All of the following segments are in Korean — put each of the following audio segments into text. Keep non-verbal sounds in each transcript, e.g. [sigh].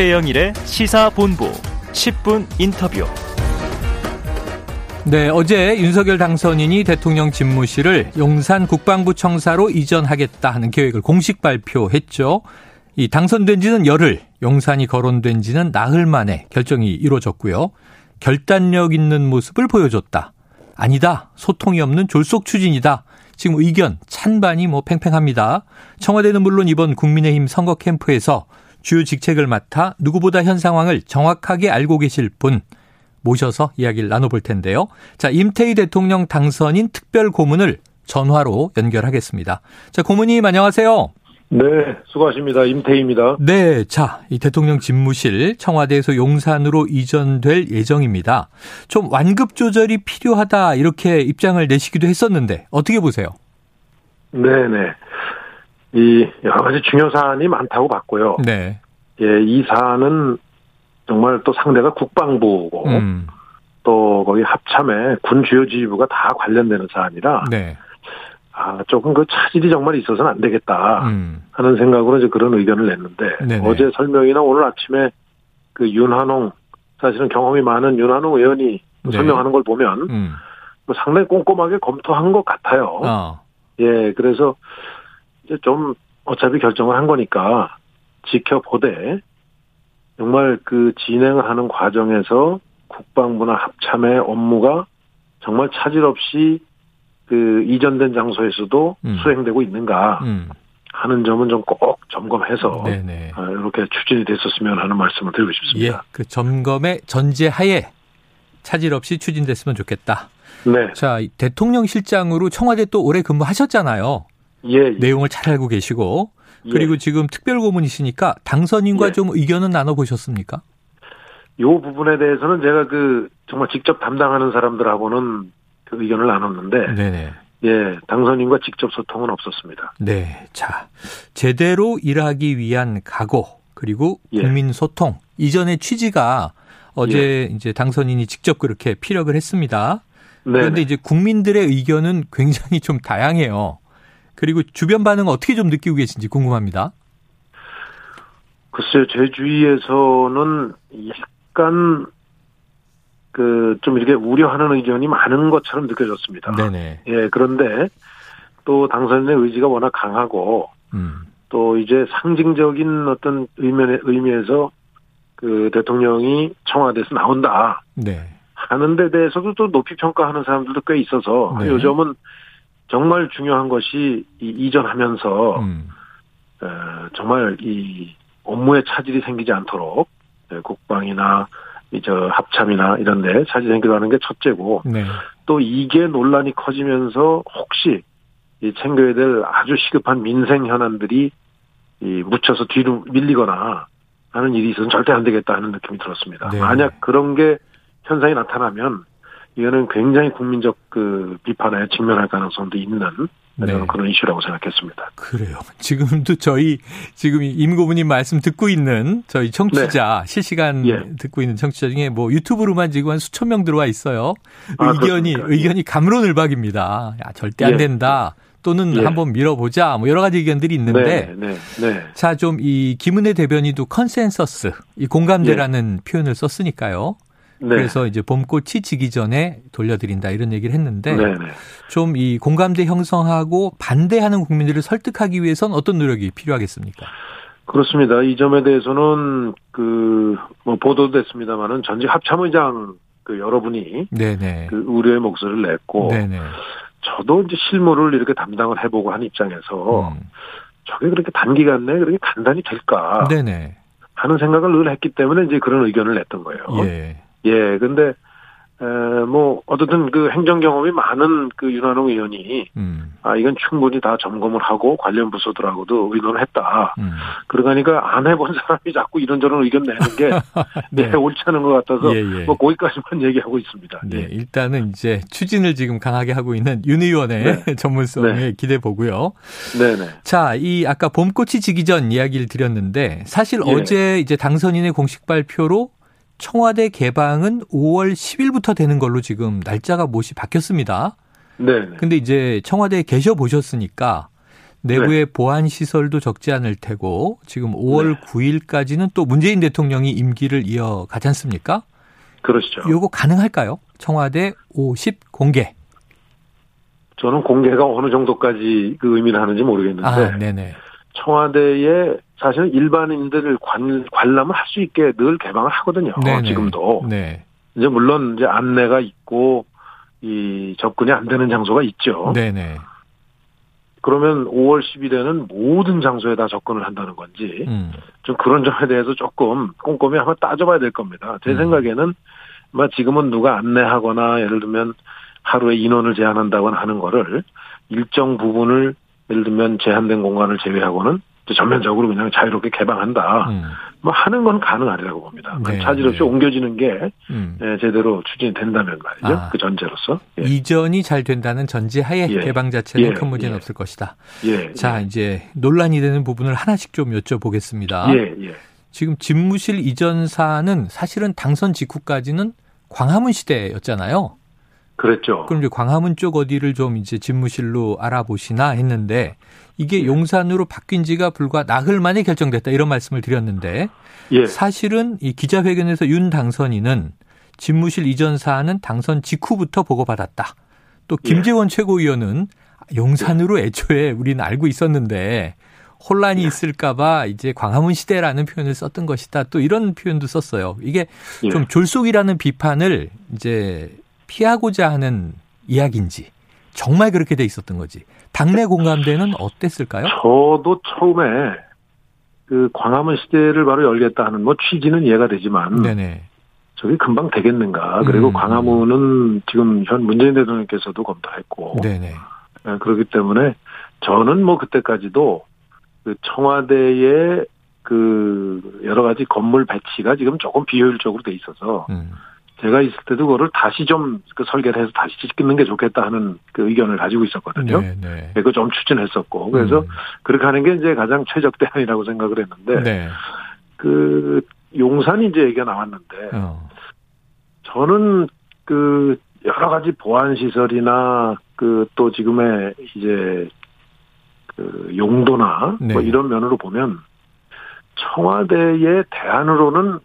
최영일의 시사본부 10분 인터뷰. 네, 어제 윤석열 당선인이 대통령 집무실을 용산 국방부 청사로 이전하겠다 하는 계획을 공식 발표했죠. 이 당선된 지는 열흘, 용산이 거론된 지는 나흘 만에 결정이 이루어졌고요. 결단력 있는 모습을 보여줬다. 아니다. 소통이 없는 졸속 추진이다. 지금 의견 찬반이 뭐 팽팽합니다. 청와대는 물론 이번 국민의힘 선거 캠프에서 주요 직책을 맡아 누구보다 현 상황을 정확하게 알고 계실 분 모셔서 이야기를 나눠볼 텐데요. 자, 임태희 대통령 당선인 특별 고문을 전화로 연결하겠습니다. 자, 고문님 안녕하세요. 네, 수고하십니다. 임태희입니다. 네, 자, 이 대통령 집무실 청와대에서 용산으로 이전될 예정입니다. 좀 완급 조절이 필요하다 이렇게 입장을 내시기도 했었는데 어떻게 보세요? 네, 네. 이 여러 가지 중요 사안이 많다고 봤고요. 네. 예, 이 사안은 정말 또 상대가 국방부고 음, 또 거기 합참에 군 주요 지휘부가 다 관련되는 사안이라 네. 아, 조금 그 차질이 정말 있어서는 안 되겠다 음, 하는 생각으로 이제 그런 의견을 냈는데 네네. 어제 설명이나 오늘 아침에 그 윤한홍 사실은 경험이 많은 윤한홍 의원이 네. 설명하는 걸 보면 음. 뭐 상당히 꼼꼼하게 검토한 것 같아요. 어, 예, 그래서 좀 어차피 결정을 한 거니까 지켜보되 정말 그 진행을 하는 과정에서 국방부나 합참의 업무가 정말 차질 없이 그 이전된 장소에서도 음. 수행되고 있는가 음. 하는 점은 좀 꼭 점검해서 네네. 아, 이렇게 추진이 됐었으면 하는 말씀을 드리고 예, 싶습니다. 그 점검의 전제하에 차질 없이 추진됐으면 좋겠다. 네, 자, 이 대통령 실장으로 청와대 또 오래 근무하셨잖아요. 예, 예. 내용을 잘 알고 계시고 예. 그리고 지금 특별 고문이시니까 당선인과 예. 좀 의견은 나눠 보셨습니까? 요 부분에 대해서는 제가 그 정말 직접 담당하는 사람들하고는 그 의견을 나눴는데 네네. 예, 당선인과 직접 소통은 없었습니다. 네. 자, 제대로 일하기 위한 각오, 그리고 예. 국민 소통. 이전의 취지가 어제 이제 당선인이 직접 그렇게 피력을 했습니다. 네. 그런데 이제 국민들의 의견은 굉장히 좀 다양해요. 그리고 주변 반응 어떻게 좀 느끼고 계신지 궁금합니다. 글쎄요, 제 주위에서는 약간 그 좀 이렇게 우려하는 의견이 많은 것처럼 느껴졌습니다. 네네. 예, 그런데 또 당선인의 의지가 워낙 강하고 음. 또 이제 상징적인 어떤 의미, 의미에서 그 대통령이 청와대에서 나온다 네. 하는 데 대해서도 또 높이 평가하는 사람들도 꽤 있어서 네. 요즘은 정말 중요한 것이 이 이전하면서 음. 어, 정말 이 업무에 차질이 생기지 않도록 예, 국방이나 이저 합참이나 이런 데 차질이 생기지 않는 게 첫째고 네. 또 이게 논란이 커지면서 혹시 이 챙겨야 될 아주 시급한 민생 현안들이 이 묻혀서 뒤로 밀리거나 하는 일이 있어서는 절대 안 되겠다 하는 느낌이 들었습니다. 네. 만약 그런 게 현상이 나타나면 이거는 굉장히 국민적 그 비판에 직면할 가능성도 있는 네. 그런 이슈라고 생각했습니다. 그래요. [laughs] 지금도 저희 지금 임 고문님 말씀 듣고 있는 저희 청취자 실시간 예. 듣고 있는 청취자 중에 뭐 유튜브로만 지금 한 수천 명 들어와 있어요. 아, 의견이 그렇습니까? 의견이 갑론을박입니다. 야, 절대 안 예. 된다. 또는 예. 한번 밀어보자. 뭐 여러 가지 의견들이 있는데 네, 네, 네. 자, 좀 이 김은혜 대변인도 컨센서스, 이 공감대라는 표현을 썼으니까요. 네. 그래서 이제 봄꽃이 지기 전에 돌려드린다 이런 얘기를 했는데 네, 네. 좀 이 공감대 형성하고 반대하는 국민들을 설득하기 위해선 어떤 노력이 필요하겠습니까? 그렇습니다. 이 점에 대해서는 그 뭐 보도됐습니다만은 전직 합참의장 그 여러분이 네네. 그 우려의 목소리를 냈고 네네. 저도 이제 실무를 이렇게 담당을 해보고 한 입장에서 음. 저게 그렇게 단기간 내에 그렇게 간단히 될까 네네. 하는 생각을 늘 했기 때문에 이제 그런 의견을 냈던 거예요. 예. 예, 근데 에, 뭐 어쨌든 그 행정 경험이 많은 그 윤한홍 의원이 음. 아 이건 충분히 다 점검을 하고 관련 부서들하고도 의논을 했다. 음. 그러니까 안 해본 사람이 자꾸 이런저런 의견 내는 게 [laughs] 네. 네, 옳지 않은 것 같아서 예, 예. 뭐 거기까지만 [laughs] 얘기하고 있습니다. 네, 예. 일단은 이제 추진을 지금 강하게 하고 있는 윤 의원의 [laughs] 전문성에 네. 기대 보고요. 네 네. 자, 이 아까 봄꽃이 지기 전 이야기를 드렸는데 사실 예. 어제 이제 당선인의 공식 발표로 청와대 개방은 5월 10일부터 되는 걸로 지금 날짜가 못이 바뀌었습니다. 네네. 근데 이제 청와대에 계셔 보셨으니까 내부의 보안 시설도 적지 않을 테고 지금 5월 네. 9일까지는 또 문재인 대통령이 임기를 이어가지 않습니까? 그렇죠. 요거 가능할까요? 청와대 50 공개. 저는 공개가 어느 정도까지 그 의미를 하는지 모르겠는데. 아, 네네. 청와대에 사실은 일반인들을 관, 관람을 할 수 있게 늘 개방을 하거든요. 네네. 지금도. 네. 이제 물론 이제 안내가 있고 이 접근이 안 되는 장소가 있죠. 네네. 그러면 5월 10일에는 모든 장소에 다 접근을 한다는 건지 음. 좀 그런 점에 대해서 조금 꼼꼼히 한번 따져봐야 될 겁니다. 제 음. 생각에는 뭐 지금은 누가 안내하거나 예를 들면 하루에 인원을 제한한다거나 하는 거를 일정 부분을 예를 들면 제한된 공간을 제외하고는 전면적으로 그냥 자유롭게 개방한다. 음. 뭐 하는 건 가능하리라고 봅니다. 네, 차질 없이 네. 옮겨지는 게 음. 예, 제대로 추진이 된다면 말이죠. 아. 그 전제로서 예. 이전이 잘 된다는 전제하에 예. 개방 자체는 예. 큰 문제는 예. 없을 것이다. 예. 자 이제 논란이 되는 부분을 하나씩 좀 여쭤보겠습니다. 지금 집무실 이전 사안은 사실은 당선 직후까지는 광화문 시대였잖아요. 그랬죠. 그럼 이제 광화문 쪽 어디를 좀 이제 집무실로 알아보시나 했는데 이게 예. 용산으로 바뀐 지가 불과 나흘 만에 결정됐다 이런 말씀을 드렸는데 예. 사실은 이 기자회견에서 윤 당선인은 집무실 이전 사안은 당선 직후부터 보고받았다. 또 예. 김재원 예. 최고위원은 용산으로 애초에 우리는 알고 있었는데 혼란이 예. 있을까봐 이제 광화문 시대라는 표현을 썼던 것이다. 또 이런 표현도 썼어요. 이게 예. 좀 졸속이라는 비판을 이제 피하고자 하는 이야기인지 정말 그렇게 돼 있었던 거지. 당내 공감대는 어땠을까요? 저도 처음에 그 광화문 시대를 바로 열겠다 하는 뭐 취지는 이해가 되지만 네네. 저게 금방 되겠는가. 그리고 음. 광화문은 지금 현 문재인 대통령께서도 검토했고 네네. 예, 그렇기 때문에 저는 뭐 그때까지도 그 청와대의 그 여러 가지 건물 배치가 지금 조금 비효율적으로 돼 있어서 음. 제가 있을 때도 그거를 다시 좀 그 설계를 해서 다시 짓는 게 좋겠다 하는 그 의견을 가지고 있었거든요. 네, 네. 그거 좀 추진했었고 그래서 음. 그렇게 하는 게 이제 가장 최적 대안이라고 생각을 했는데 네. 그 용산이 이제 얘기가 나왔는데 어. 저는 그 여러 가지 보안 시설이나 그 또 지금의 이제 그 용도나 뭐 네. 뭐 이런 면으로 보면 청와대의 대안으로는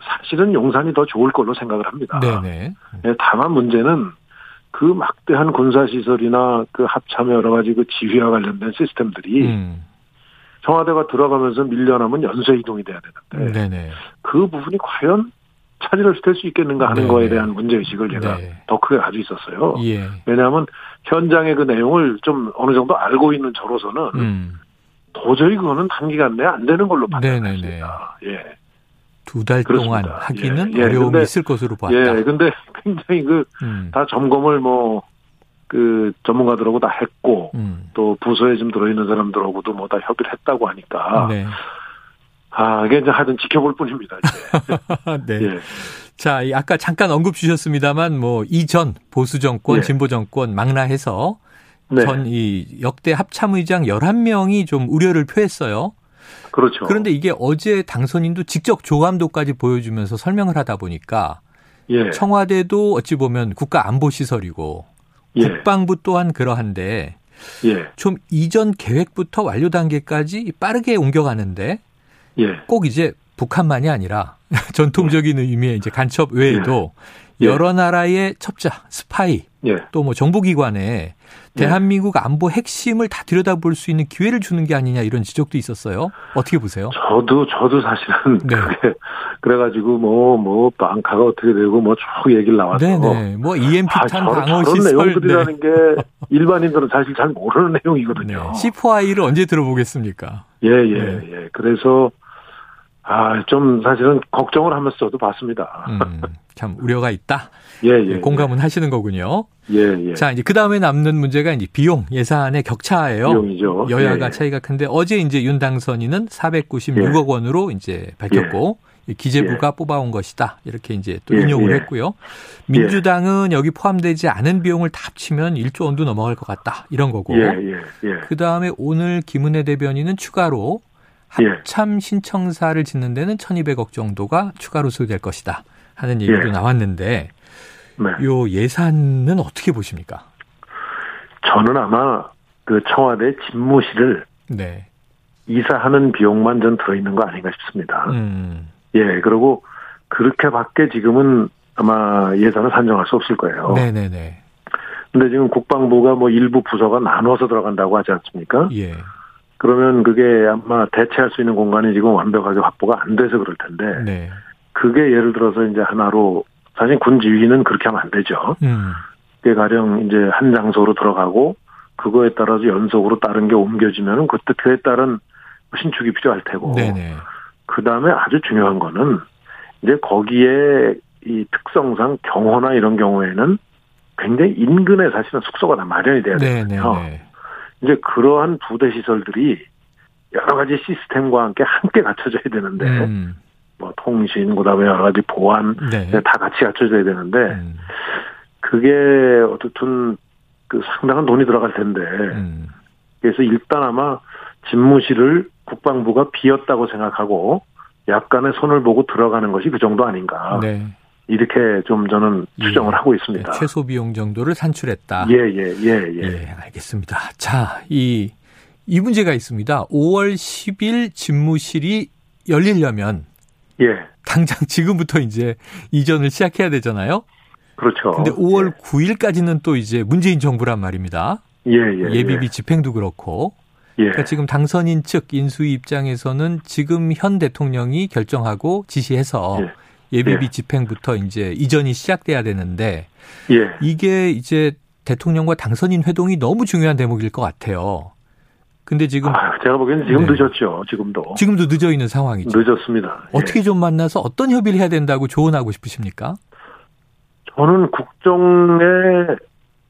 사실은 용산이 더 좋을 걸로 생각을 합니다. 네네. 네, 다만 문제는 그 막대한 군사시설이나 그 합참의 여러 가지 그 지휘와 관련된 시스템들이 음. 청와대가 들어가면서 밀려나면 연쇄 이동이 돼야 되는데 네네. 그 부분이 과연 차질을 될수 있겠는가 하는 네네. 거에 대한 문제의식을 제가 네. 더 크게 가지고 있었어요. 예. 왜냐하면 현장의 그 내용을 좀 어느 정도 알고 있는 저로서는 음. 도저히 그거는 단기간 내에 안 되는 걸로 판단했습니다. 예. 두 달 동안 하기는 예, 예. 어려움이 근데, 있을 것으로 보았다. 예, 근데 굉장히 그다 음. 점검을 뭐 그 전문가들하고 다 했고 음. 또 부서에 좀 들어있는 사람들하고도 뭐 다 협의를 했다고 하니까 네. 아 이게 이제 하여튼 지켜볼 뿐입니다. [laughs] 네. 예. 자, 아까 잠깐 언급 주셨습니다만 뭐 이전 보수 정권, 예. 진보 정권 망라해서 네. 전이 역대 합참의장 11명이 좀 우려를 표했어요. 그렇죠. 그런데 이게 어제 당선인도 직접 조감도까지 보여주면서 설명을 하다 보니까 예. 청와대도 어찌 보면 국가 안보 시설이고 예. 국방부 또한 그러한데 예. 좀 이전 계획부터 완료 단계까지 빠르게 옮겨가는데 예. 꼭 이제 북한만이 아니라 [laughs] 전통적인 의미의 이제 간첩 외에도 예. 여러 나라의 첩자, 스파이, 예. 또뭐 정보기관에 네. 대한민국 안보 핵심을 다 들여다볼 수 있는 기회를 주는 게 아니냐 이런 지적도 있었어요. 어떻게 보세요? 저도 저도 사실은 네. 그게 그래가지고 뭐뭐 뭐 방카가 어떻게 되고 뭐 쭉 얘기를 나와서 네네. 뭐 EMP탄 아, 방어 시설 내용들이라는 네. 게 일반인들은 사실 잘 모르는 내용이거든요. 네. C4I를 언제 들어보겠습니까? 예예 예, 네. 예. 그래서 아, 좀 사실은 걱정을 하면서 저도 봤습니다. 음, 참 우려가 있다. [laughs] 예, 예. 예 공감은 예. 하시는 거군요. 예, 예. 자, 이제 그 다음에 남는 문제가 이제 비용 예산의 격차예요. 비용이죠. 여야가 예, 예. 차이가 큰데 어제 이제 윤 당선인은 496억 원으로 이제 밝혔고 기재부가 뽑아온 것이다. 이렇게 이제 또 인용을 했고요. 민주당은 여기 포함되지 않은 비용을 다 합치면 1조 원도 넘어갈 것 같다. 이런 거고. 그 다음에 오늘 김은혜 대변인은 추가로 합참 신청사를 짓는 데는 1,200억 정도가 추가로 소요될 것이다 하는 얘기도 예. 나왔는데 네. 요 예산은 어떻게 보십니까? 저는 아마 그 청와대 집무실을 네. 이사하는 비용만 전 들어있는 거 아닌가 싶습니다. 음. 예, 그리고 그렇게밖에 지금은 아마 예산을 산정할 수 없을 거예요. 네네네. 근데 지금 국방부가 뭐 일부 부서가 나눠서 들어간다고 하지 않습니까? 예. 그러면 그게 아마 대체할 수 있는 공간이 지금 완벽하게 확보가 안 돼서 그럴 텐데 네. 그게 예를 들어서 이제 하나로 사실 군 지휘는 그렇게 하면 안 되죠. 음. 그게 가령 이제 한 장소로 들어가고 그거에 따라서 연속으로 다른 게 옮겨지면은 그때 그에 따른 신축이 필요할 테고 네네. 그 다음에 아주 중요한 거는 이제 거기에 이 특성상 경호나 이런 경우에는 굉장히 인근에 사실은 숙소가 다 마련이 돼야 되거든요. 네네네. 이제 그러한 부대 시설들이 여러 가지 시스템과 함께 함께 갖춰져야 되는데 음. 뭐 통신 그다음에 여러 가지 보안 네. 다 같이 갖춰져야 되는데 음. 그게 어쨌든 그 상당한 돈이 들어갈 텐데 음. 그래서 일단 아마 집무실을 국방부가 비었다고 생각하고 약간의 손을 보고 들어가는 것이 그 정도 아닌가 네. 이렇게 좀 저는 추정을 예. 하고 있습니다. 최소 비용 정도를 산출했다. 예예예 예, 예, 예, 알겠습니다. 자, 이, 이 문제가 있습니다. 5월 10일 집무실이 열리려면 예. 당장 지금부터 이제 이전을 시작해야 되잖아요. 그렇죠. 근데 5월 9일까지는 또 이제 문재인 정부란 말입니다. 예, 예, 예비비 집행도 그렇고. 예. 그러니까 지금 당선인 측 인수위 입장에서는 지금 현 대통령이 결정하고 지시해서 예. 예비비 예. 집행부터 이제 이전이 시작돼야 되는데 예. 이게 이제 대통령과 당선인 회동이 너무 중요한 대목일 것 같아요. 근데 지금 아, 제가 보기에는 지금 네. 늦었죠. 지금도 지금도 늦어 있는 상황이죠. 늦었습니다. 예. 어떻게 좀 만나서 어떤 협의를 해야 된다고 조언하고 싶으십니까? 저는 국정의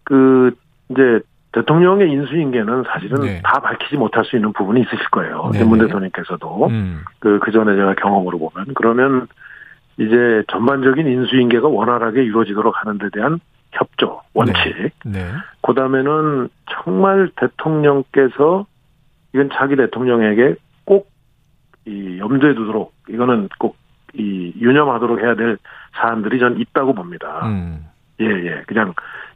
그 이제 대통령의 인수인계는 사실은 네. 다 밝히지 못할 수 있는 부분이 있으실 거예요. 네네. 문 대통령께서도 음, 그, 그 전에 제가 경험으로 보면. 그러면 이제 전반적인 인수인계가 원활하게 이루어지도록 하는 데 대한 협조, 원칙. 네. 그 다음에는 정말 대통령께서 이건 자기 대통령에게 꼭 이 염두에 두도록 이거는 꼭 이 유념하도록 해야 될 사안들이 전 있다고 봅니다. 음, 예, 예. 그냥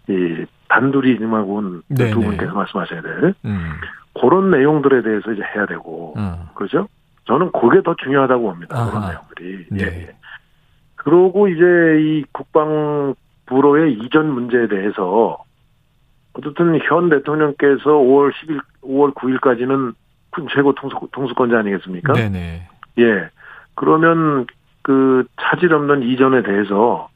이 단둘이 님하고는 네네. 두 분께서 말씀하셔야 될 음, 그런 내용들에 대해서 이제 해야 되고 음. 그렇죠? 저는 그게 더 중요하다고 봅니다. 아하. 그런 내용들이. 네. 예, 예. 그러고 이제 이 국방부로의 이전 문제에 대해서 어쨌든 현 대통령께서 5월 10일, 5월 9일까지는 군 최고 통수, 통수권자 아니겠습니까? 네네. 예. 그러면 그 차질 없는 이전에 대해서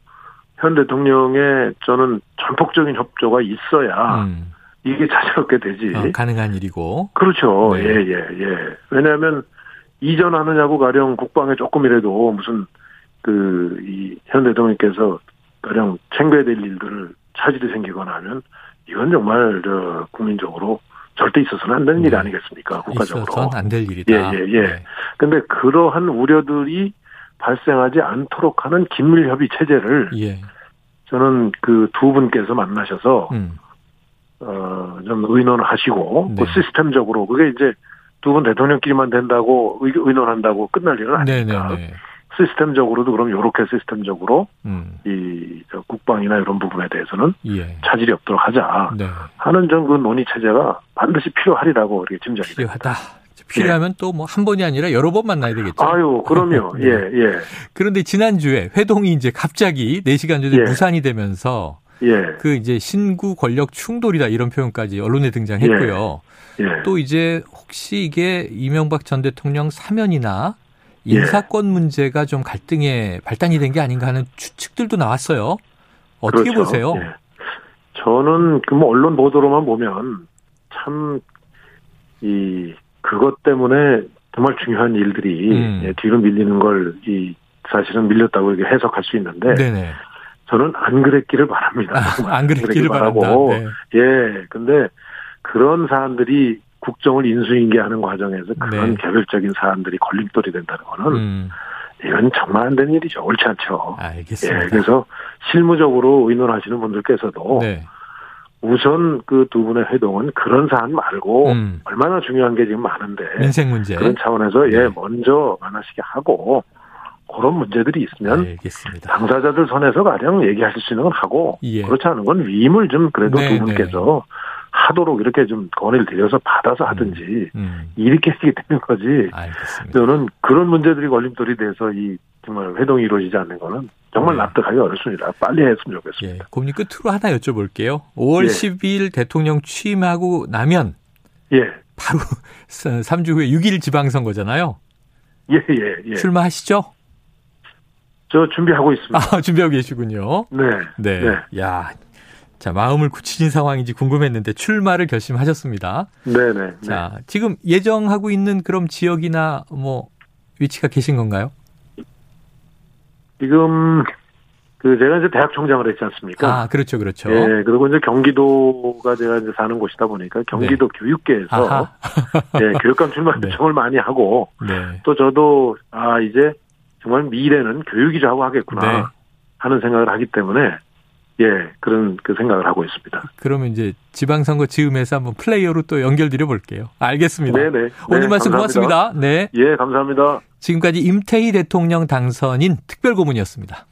현 대통령의 저는 전폭적인 협조가 있어야 음, 이게 자유롭게 되지. 어, 가능한 일이고. 그렇죠. 네. 예, 예, 예. 왜냐하면 이전하느냐고 가령 국방에 조금이라도 무슨 그 이현 대통령께서 가령 챙겨야 될 일들을 차질이 생기거나 하면 이건 정말 저 국민적으로 절대 있어서는 안 되는 네. 일이 아니겠습니까? 국가적으로. 있어서는 안 될 일이다. 예, 예, 예. 네. 근데 그러한 우려들이 발생하지 않도록 하는 긴밀 협의 체제를 예. 저는 그 두 분께서 만나셔서 음, 어, 좀 의논하시고 네. 그 시스템적으로 그게 이제 두 분 대통령끼리만 된다고 의, 의논한다고 끝날 일은 아니니까 네네네. 시스템적으로도 그럼 요렇게 시스템적으로 음, 이저 국방이나 이런 부분에 대해서는 예. 차질이 없도록 하자 네. 하는 전 그 논의 체제가 반드시 필요하리라고 이렇게 짐작이 됩니다. 필요하다. 필요하면 또뭐 한 번이 아니라 여러 번 만나야 되겠죠. 아유, 그럼요. [laughs] 네. 예, 예, 그런데 지난주에 회동이 이제 갑자기 4시간 전에 예. 무산이 되면서 예, 그 이제 신구 권력 충돌이다 이런 표현까지 언론에 등장했고요. 예. 또 이제 혹시 이게 이명박 전 대통령 사면이나 예. 인사권 문제가 좀 갈등의 발단이 된 게 아닌가 하는 추측들도 나왔어요. 어떻게 그렇죠. 보세요? 예. 저는 그 뭐 언론 보도로만 보면 참 이 그것 때문에 정말 중요한 일들이 음. 예, 뒤로 밀리는 걸 이 사실은 밀렸다고 이렇게 해석할 수 있는데 네네. 저는 안 그랬기를 바랍니다. 아, 안 그랬기를. 바라고. 네. 예, 근데 그런 사안들이 국정을 인수인계하는 과정에서 그런 네. 개별적인 사안들이 걸림돌이 된다는 거는 음, 이건 정말 안 되는 일이죠. 옳지 않죠. 알겠습니다. 예, 그래서 실무적으로 의논하시는 분들께서도 네. 우선 그 두 분의 회동은 그런 사안 말고 음, 얼마나 중요한 게 지금 많은데 민생 문제. 그런 차원에서 예 네. 먼저 만나시게 하고 그런 문제들이 있으면 알겠습니다. 당사자들 선에서 가령 얘기하실 수 있는 건 하고 예. 그렇지 않은 건 위임을 좀 그래도 네, 두 분께서 하도록 이렇게 좀 건의를 드려서 받아서 하든지 음. 이렇게 하게 되는 거지. 저는 그런 문제들이 걸림돌이 돼서 이 정말 회동이 이루어지지 않는 거는 정말 네. 납득하기 어렵습니다. 빨리 했으면 예, 좋겠습니다. 고민이 끝으로 하나 여쭤볼게요. 5월 예. 12일 대통령 취임하고 나면 예, 바로 [laughs] 3주 후에 6일 지방선거잖아요. 예, 예, 예. 출마하시죠? 저 준비하고 있습니다. 아, 준비하고 계시군요. 네, 네. 네. 야. 자, 마음을 굳히신 상황인지 궁금했는데 출마를 결심하셨습니다. 네, 네. 네. 자, 지금 예정하고 있는 그럼 지역이나 뭐 위치가 계신 건가요? 지금 그 제가 이제 대학 총장을 했지 않습니까? 아, 그렇죠. 그렇죠. 예, 그리고 이제 경기도가 제가 이제 사는 곳이다 보니까 경기도 교육계에서 네. 아하. 예, 교육감 출마 [laughs] 네. 요청을 많이 하고 네. 또 저도 아 이제 정말 미래는 교육이죠 하고 하겠구나 네. 하는 생각을 하기 때문에 예 그런 그 생각을 하고 있습니다. 그러면 이제 지방선거 즈음에서 한번 플레이어로 또 연결드려 볼게요. 알겠습니다. 네네. 오늘 네, 말씀 감사합니다. 고맙습니다. 네. 예 감사합니다. 지금까지 임태희 대통령 당선인 특별고문이었습니다.